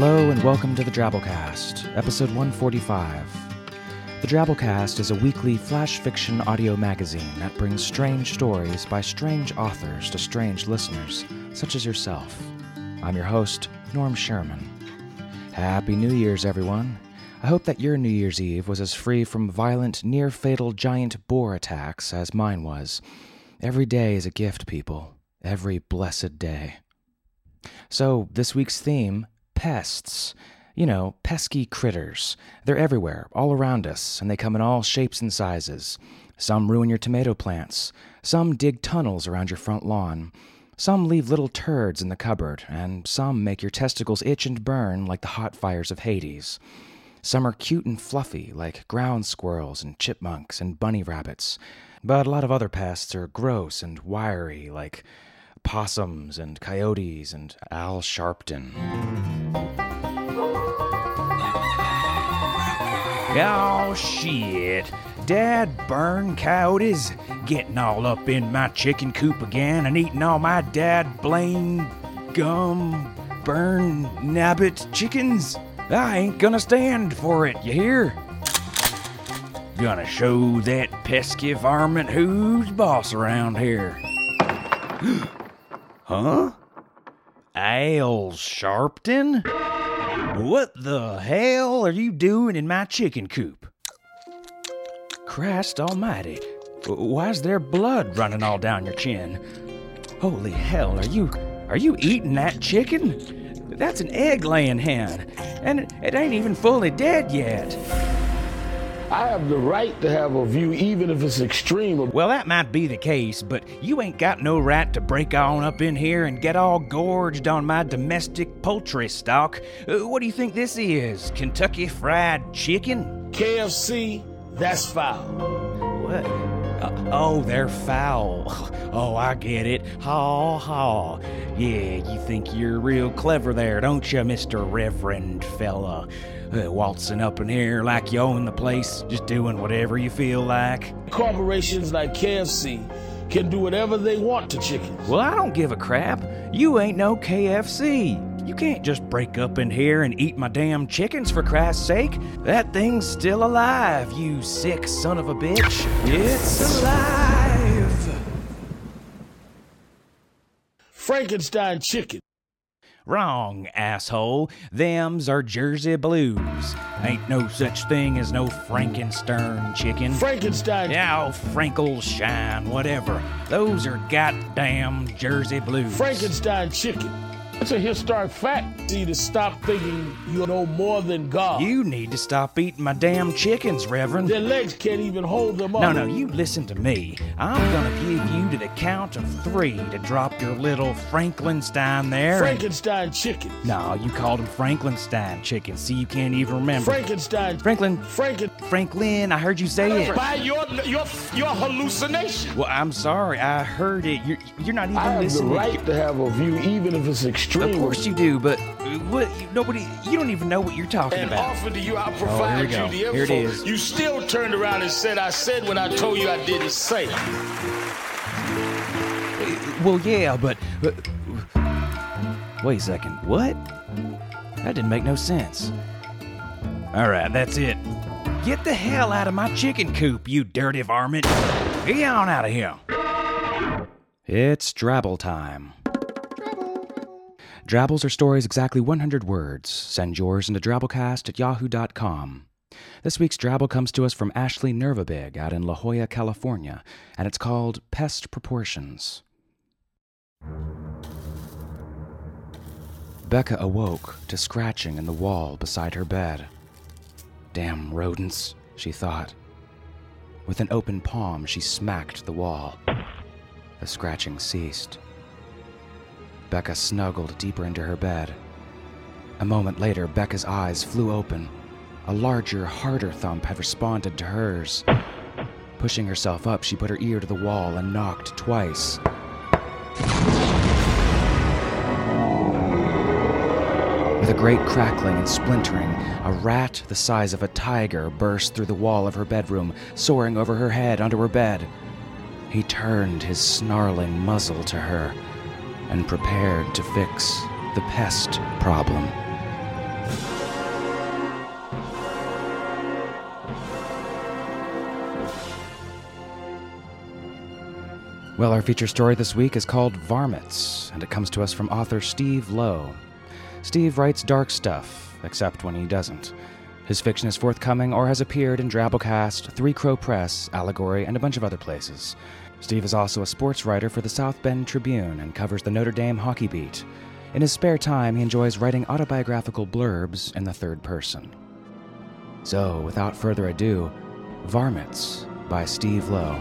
Hello and welcome to the Drabblecast, episode 145. The Drabblecast is a weekly flash fiction audio magazine that brings strange stories by strange authors to strange listeners, such as yourself. I'm your host, Norm Sherman. Happy New Year's, everyone. I hope that your New Year's Eve was as free from violent, near fatal giant boar attacks as mine was. Every day is a gift, people. Every blessed day. So, this week's theme pests. You know, pesky critters. They're everywhere, all around us, and they come in all shapes and sizes. Some ruin your tomato plants. Some dig tunnels around your front lawn. Some leave little turds in the cupboard, and some make your testicles itch and burn like the hot fires of Hades. Some are cute and fluffy, like ground squirrels and chipmunks and bunny rabbits. But a lot of other pests are gross and wiry, like possums and coyotes and Al Sharpton. Oh shit. Dad burn coyotes getting all up in my chicken coop again and eating all my dad blame gum burn nabbit chickens. I ain't gonna stand for it, you hear? Gonna show that pesky varmint who's boss around here. huh? Al Sharpton? What the hell are you doing in my chicken coop? Christ almighty. Why's there blood running all down your chin? Holy hell, are you are you eating that chicken? That's an egg laying hen, and it, it ain't even fully dead yet. I have the right to have a view, even if it's extreme. Well, that might be the case, but you ain't got no right to break on up in here and get all gorged on my domestic poultry stock. Uh, what do you think this is? Kentucky Fried Chicken? KFC, that's foul. What? Uh, oh, they're foul. Oh, I get it. Ha ha. Yeah, you think you're real clever there, don't you, Mr. Reverend fella? Uh, waltzing up in here like you own the place, just doing whatever you feel like. Corporations like KFC can do whatever they want to chickens. Well, I don't give a crap. You ain't no KFC. You can't just break up in here and eat my damn chickens for Christ's sake. That thing's still alive, you sick son of a bitch. It's alive. Frankenstein chicken. Wrong, asshole. Them's are Jersey Blues. Ain't no such thing as no Frankenstein chicken. Frankenstein. Yeah, oh, Frankle Shine, whatever. Those are goddamn Jersey Blues. Frankenstein chicken. It's a historic fact. You need to stop thinking you know more than God. You need to stop eating my damn chickens, Reverend. Their legs can't even hold them up. No, no, you listen to me. I'm gonna give you to the count of three to drop your little Frankenstein there. Frankenstein chicken. No, you called him Frankenstein chicken. See, you can't even remember. Frankenstein. Franklin. Franken. Franklin, I heard you say it. By your your your hallucination. Well, I'm sorry. I heard it. You're, you're not even I have the listening. right to have a view, even if it's extreme. Of course you do, but uh, what? you- Nobody. You don't even know what you're talking and about. offered to you, I Oh, provide here we you go. the Here it info. is. You still turned around and said I said what I told you I didn't say. Well, yeah, but. but wait a second. What? That didn't make no sense. All right, that's it. Get the hell out of my chicken coop, you dirty varmint. Get on out of here. It's Drabble time. Drabbles are stories exactly 100 words. Send yours into drabblecast at yahoo.com. This week's Drabble comes to us from Ashley Nervabig out in La Jolla, California, and it's called Pest Proportions. Becca awoke to scratching in the wall beside her bed. Damn rodents, she thought. With an open palm, she smacked the wall. The scratching ceased. Becca snuggled deeper into her bed. A moment later, Becca's eyes flew open. A larger, harder thump had responded to hers. Pushing herself up, she put her ear to the wall and knocked twice. With a great crackling and splintering, a rat the size of a tiger burst through the wall of her bedroom, soaring over her head onto her bed. He turned his snarling muzzle to her and prepared to fix the pest problem. Well, our feature story this week is called Varmints, and it comes to us from author Steve Lowe. Steve writes dark stuff, except when he doesn't. His fiction is forthcoming or has appeared in Drabblecast, Three Crow Press, Allegory, and a bunch of other places. Steve is also a sports writer for the South Bend Tribune and covers the Notre Dame hockey beat. In his spare time, he enjoys writing autobiographical blurbs in the third person. So, without further ado, Varmints by Steve Lowe.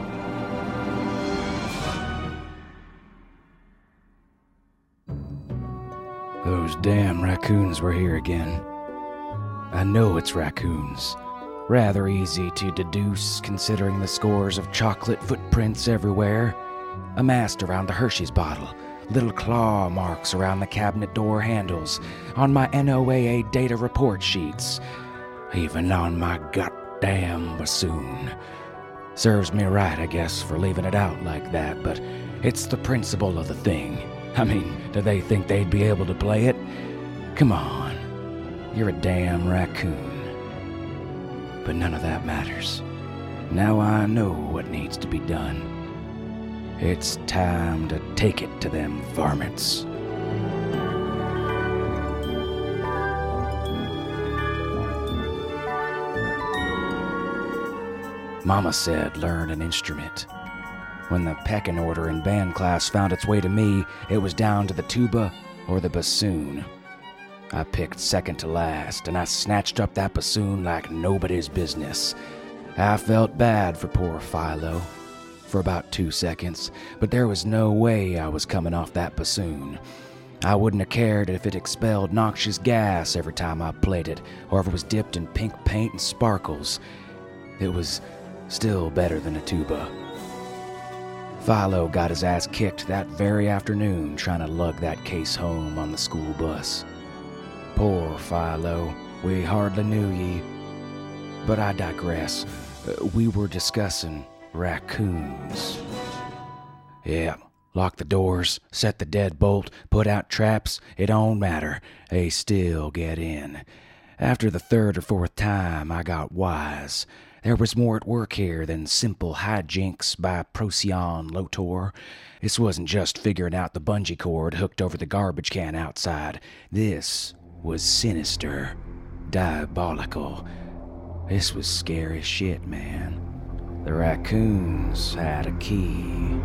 Those damn raccoons were here again. I know it's raccoons. Rather easy to deduce considering the scores of chocolate footprints everywhere, amassed around the Hershey's bottle, little claw marks around the cabinet door handles, on my NOAA data report sheets, even on my goddamn bassoon. Serves me right, I guess, for leaving it out like that, but it's the principle of the thing. I mean, do they think they'd be able to play it? Come on. You're a damn raccoon. But none of that matters. Now I know what needs to be done. It's time to take it to them varmints. Mama said learn an instrument. When the pecking order in band class found its way to me, it was down to the tuba or the bassoon. I picked second to last, and I snatched up that bassoon like nobody's business. I felt bad for poor Philo for about two seconds, but there was no way I was coming off that bassoon. I wouldn't have cared if it expelled noxious gas every time I played it, or if it was dipped in pink paint and sparkles. It was still better than a tuba. Philo got his ass kicked that very afternoon trying to lug that case home on the school bus. Poor Philo, we hardly knew ye. But I digress. Uh, we were discussing raccoons. Yeah, lock the doors, set the deadbolt, put out traps, it don't matter. They still get in. After the third or fourth time, I got wise. There was more at work here than simple hijinks by Procyon Lotor. This wasn't just figuring out the bungee cord hooked over the garbage can outside. This was sinister, diabolical. This was scary shit, man. The raccoons had a key.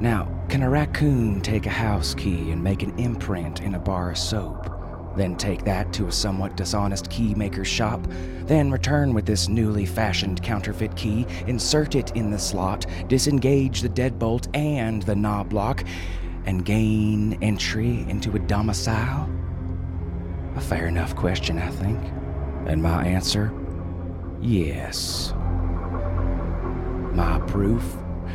Now, can a raccoon take a house key and make an imprint in a bar of soap? Then take that to a somewhat dishonest key maker's shop, then return with this newly fashioned counterfeit key, insert it in the slot, disengage the deadbolt and the knob lock, and gain entry into a domicile? A fair enough question, I think. And my answer? Yes. My proof?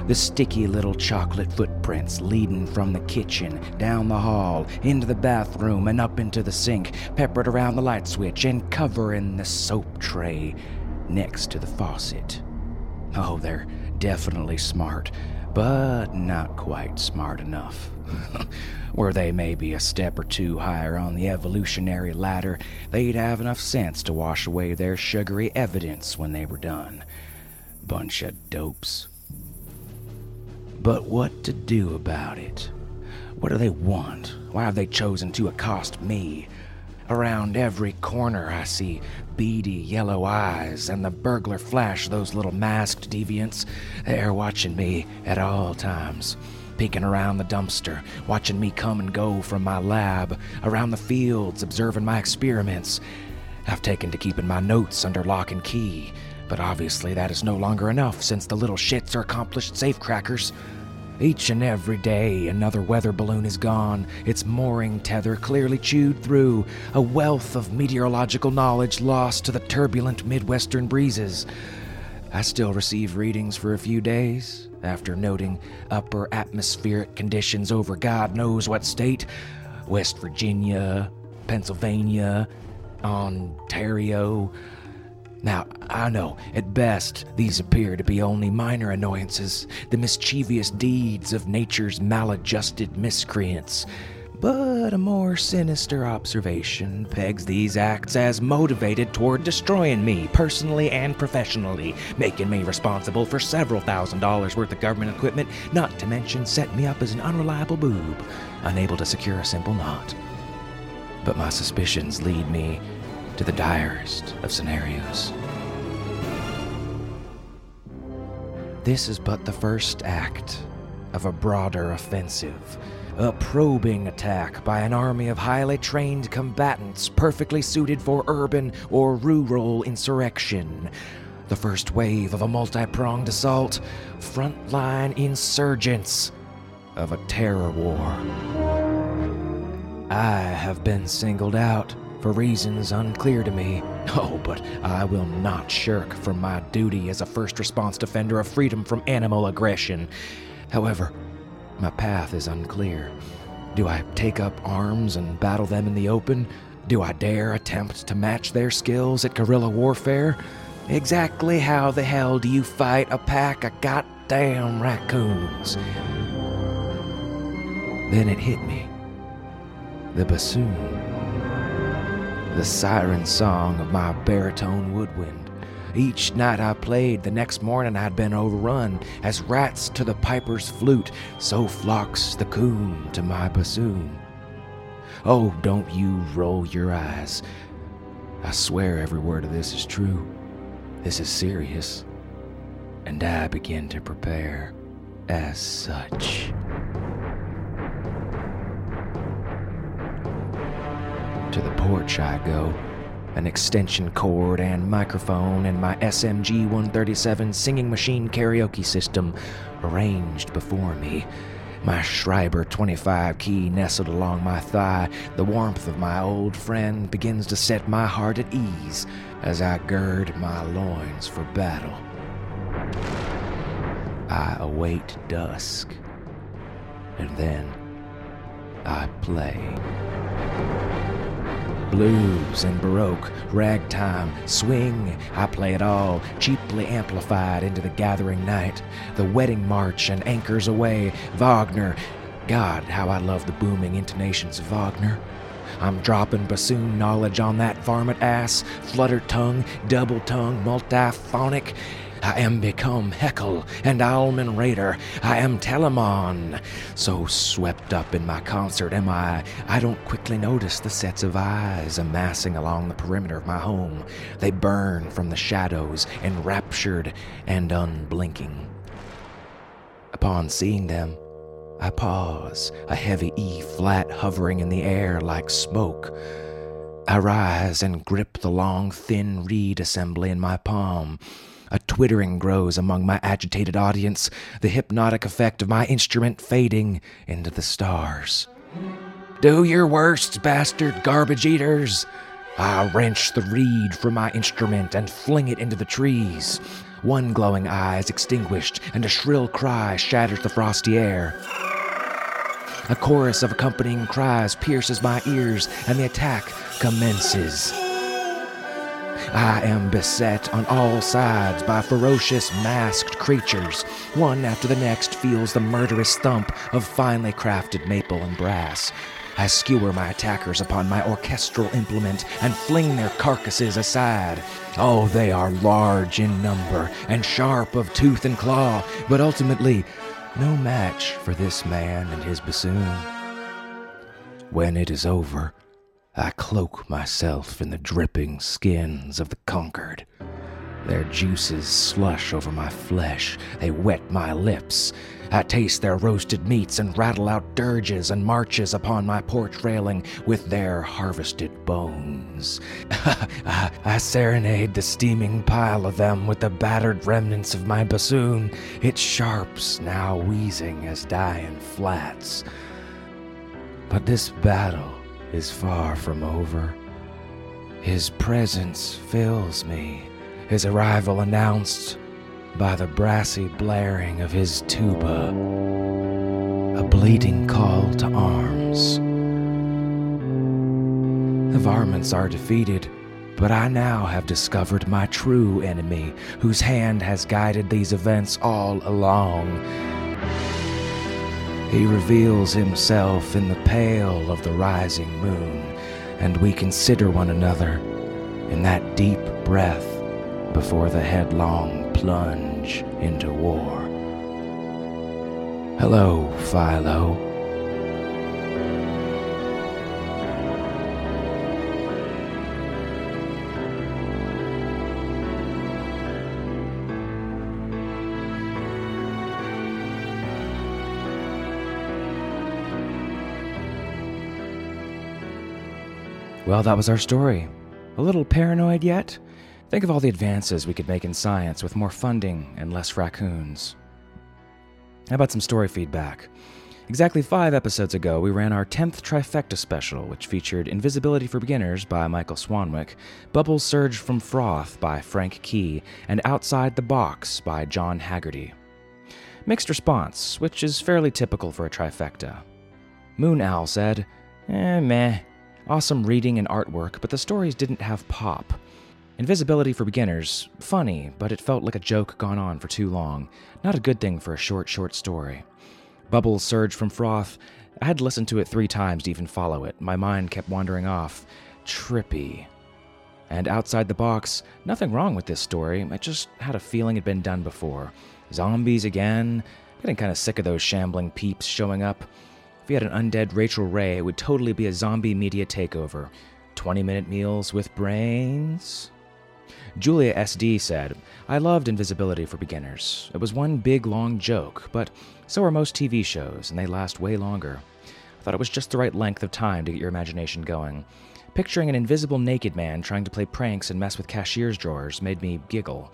The sticky little chocolate footprints leading from the kitchen, down the hall, into the bathroom, and up into the sink, peppered around the light switch, and covering the soap tray next to the faucet. Oh, they're definitely smart, but not quite smart enough. Were they maybe a step or two higher on the evolutionary ladder, they'd have enough sense to wash away their sugary evidence when they were done. Bunch of dopes. But what to do about it? What do they want? Why have they chosen to accost me? Around every corner, I see beady yellow eyes, and the burglar flash those little masked deviants. They're watching me at all times, peeking around the dumpster, watching me come and go from my lab, around the fields, observing my experiments. I've taken to keeping my notes under lock and key, but obviously that is no longer enough since the little shits are accomplished safecrackers. Each and every day, another weather balloon is gone, its mooring tether clearly chewed through, a wealth of meteorological knowledge lost to the turbulent Midwestern breezes. I still receive readings for a few days, after noting upper atmospheric conditions over God knows what state West Virginia, Pennsylvania, Ontario. Now, I know, at best, these appear to be only minor annoyances, the mischievous deeds of nature's maladjusted miscreants. But a more sinister observation pegs these acts as motivated toward destroying me personally and professionally, making me responsible for several thousand dollars worth of government equipment, not to mention setting me up as an unreliable boob, unable to secure a simple knot. But my suspicions lead me to the direst of scenarios. This is but the first act of a broader offensive. A probing attack by an army of highly trained combatants perfectly suited for urban or rural insurrection. The first wave of a multi pronged assault, frontline insurgents of a terror war. I have been singled out for reasons unclear to me. Oh, but I will not shirk from my duty as a first response defender of freedom from animal aggression. However, my path is unclear. Do I take up arms and battle them in the open? Do I dare attempt to match their skills at guerrilla warfare? Exactly how the hell do you fight a pack of goddamn raccoons? Then it hit me. The bassoon. The siren song of my baritone woodwind. Each night I played, the next morning I'd been overrun. As rats to the piper's flute, so flocks the coon to my bassoon. Oh, don't you roll your eyes. I swear every word of this is true. This is serious. And I begin to prepare as such. I go an extension cord and microphone and my SMG 137 singing machine karaoke system arranged before me. My Schreiber 25 key nestled along my thigh, the warmth of my old friend begins to set my heart at ease as I gird my loins for battle. I await dusk, and then I play blues and baroque, ragtime, swing. I play it all, cheaply amplified into the gathering night. The wedding march and anchors aweigh, Wagner. God, how I love the booming intonations of Wagner. I'm dropping bassoon knowledge on that varmint ass, flutter tongue, double tongue, multiphonic. I am become Heckle and Alman Raider. I am Telemann. So swept up in my concert am I, I don't quickly notice the sets of eyes amassing along the perimeter of my home. They burn from the shadows, enraptured and unblinking. Upon seeing them, I pause, a heavy E flat hovering in the air like smoke. I rise and grip the long, thin reed assembly in my palm. A twittering grows among my agitated audience, the hypnotic effect of my instrument fading into the stars. Do your worst, bastard garbage eaters! I wrench the reed from my instrument and fling it into the trees. One glowing eye is extinguished, and a shrill cry shatters the frosty air. A chorus of accompanying cries pierces my ears, and the attack commences. I am beset on all sides by ferocious masked creatures. One after the next feels the murderous thump of finely crafted maple and brass. I skewer my attackers upon my orchestral implement and fling their carcasses aside. Oh, they are large in number and sharp of tooth and claw, but ultimately no match for this man and his bassoon. When it is over, I cloak myself in the dripping skins of the conquered. Their juices slush over my flesh, they wet my lips. I taste their roasted meats and rattle out dirges and marches upon my porch railing with their harvested bones. I serenade the steaming pile of them with the battered remnants of my bassoon, its sharps now wheezing as dying flats. But this battle is far from over. His presence fills me, his arrival announced by the brassy blaring of his tuba, a bleating call to arms. The varmints are defeated, but I now have discovered my true enemy, whose hand has guided these events all along. He reveals himself in the pale of the rising moon, and we consider one another in that deep breath before the headlong plunge into war. Hello, Philo. Well, that was our story. A little paranoid yet? Think of all the advances we could make in science with more funding and less raccoons. How about some story feedback? Exactly five episodes ago, we ran our 10th trifecta special, which featured Invisibility for Beginners by Michael Swanwick, Bubbles Surge from Froth by Frank Key, and Outside the Box by John Haggerty. Mixed response, which is fairly typical for a trifecta. Moon Owl said, Eh, meh. Awesome reading and artwork, but the stories didn't have pop. Invisibility for beginners, funny, but it felt like a joke gone on for too long. Not a good thing for a short, short story. Bubbles surged from froth. I had to listen to it three times to even follow it. My mind kept wandering off. Trippy. And outside the box, nothing wrong with this story. I just had a feeling it'd been done before. Zombies again. Getting kind of sick of those shambling peeps showing up. If we had an undead Rachael Ray, it would totally be a zombie media takeover. 20 minute meals with brains? Julia SD said, I loved Invisibility for Beginners. It was one big long joke, but so are most TV shows, and they last way longer. I thought it was just the right length of time to get your imagination going. Picturing an invisible naked man trying to play pranks and mess with cashier's drawers made me giggle.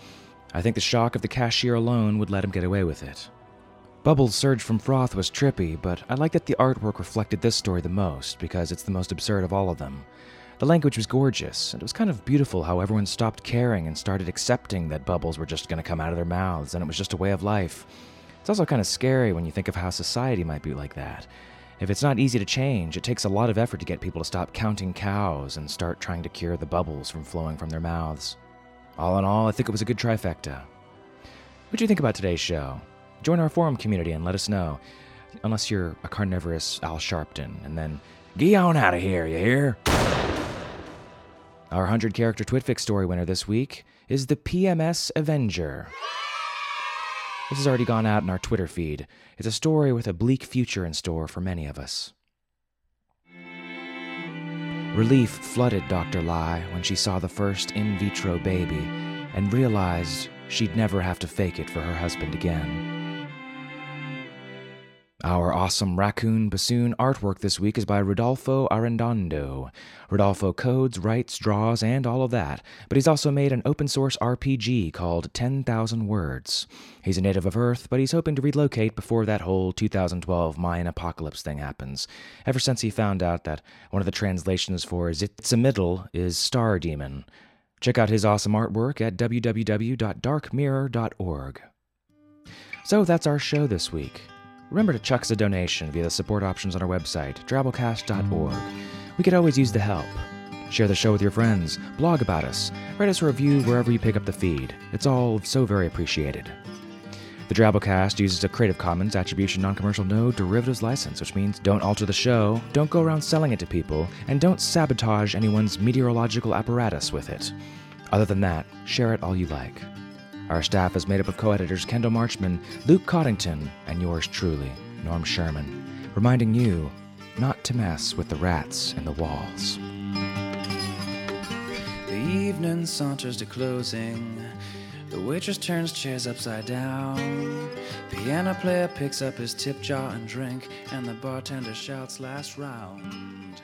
I think the shock of the cashier alone would let him get away with it. Bubbles Surge from Froth was trippy, but I like that the artwork reflected this story the most because it's the most absurd of all of them. The language was gorgeous, and it was kind of beautiful how everyone stopped caring and started accepting that bubbles were just going to come out of their mouths and it was just a way of life. It's also kind of scary when you think of how society might be like that. If it's not easy to change, it takes a lot of effort to get people to stop counting cows and start trying to cure the bubbles from flowing from their mouths. All in all, I think it was a good trifecta. What do you think about today's show? Join our forum community and let us know. Unless you're a carnivorous Al Sharpton, and then get on out of here, you hear? Our 100 character Twitfix story winner this week is the PMS Avenger. This has already gone out in our Twitter feed. It's a story with a bleak future in store for many of us. Relief flooded Dr. Lai when she saw the first in vitro baby and realized she'd never have to fake it for her husband again. Our awesome raccoon bassoon artwork this week is by Rodolfo Arredondo. Rodolfo codes, writes, draws, and all of that, but he's also made an open source RPG called 10,000 Words. He's a native of Earth, but he's hoping to relocate before that whole 2012 Mayan apocalypse thing happens, ever since he found out that one of the translations for Tzimiddle is Star Demon. Check out his awesome artwork at www.darkmirror.org. So that's our show this week. Remember to chuck us a donation via the support options on our website, drabblecast.org. We could always use the help. Share the show with your friends, blog about us, write us a review wherever you pick up the feed. It's all so very appreciated. The Drabblecast uses a Creative Commons Attribution Non-Commercial No Derivatives license, which means don't alter the show, don't go around selling it to people, and don't sabotage anyone's meteorological apparatus with it. Other than that, share it all you like. Our staff is made up of co editors Kendall Marchman, Luke Coddington, and yours truly, Norm Sherman, reminding you not to mess with the rats in the walls. The evening saunters to closing. The waitress turns chairs upside down. Piano player picks up his tip jar and drink, and the bartender shouts last round.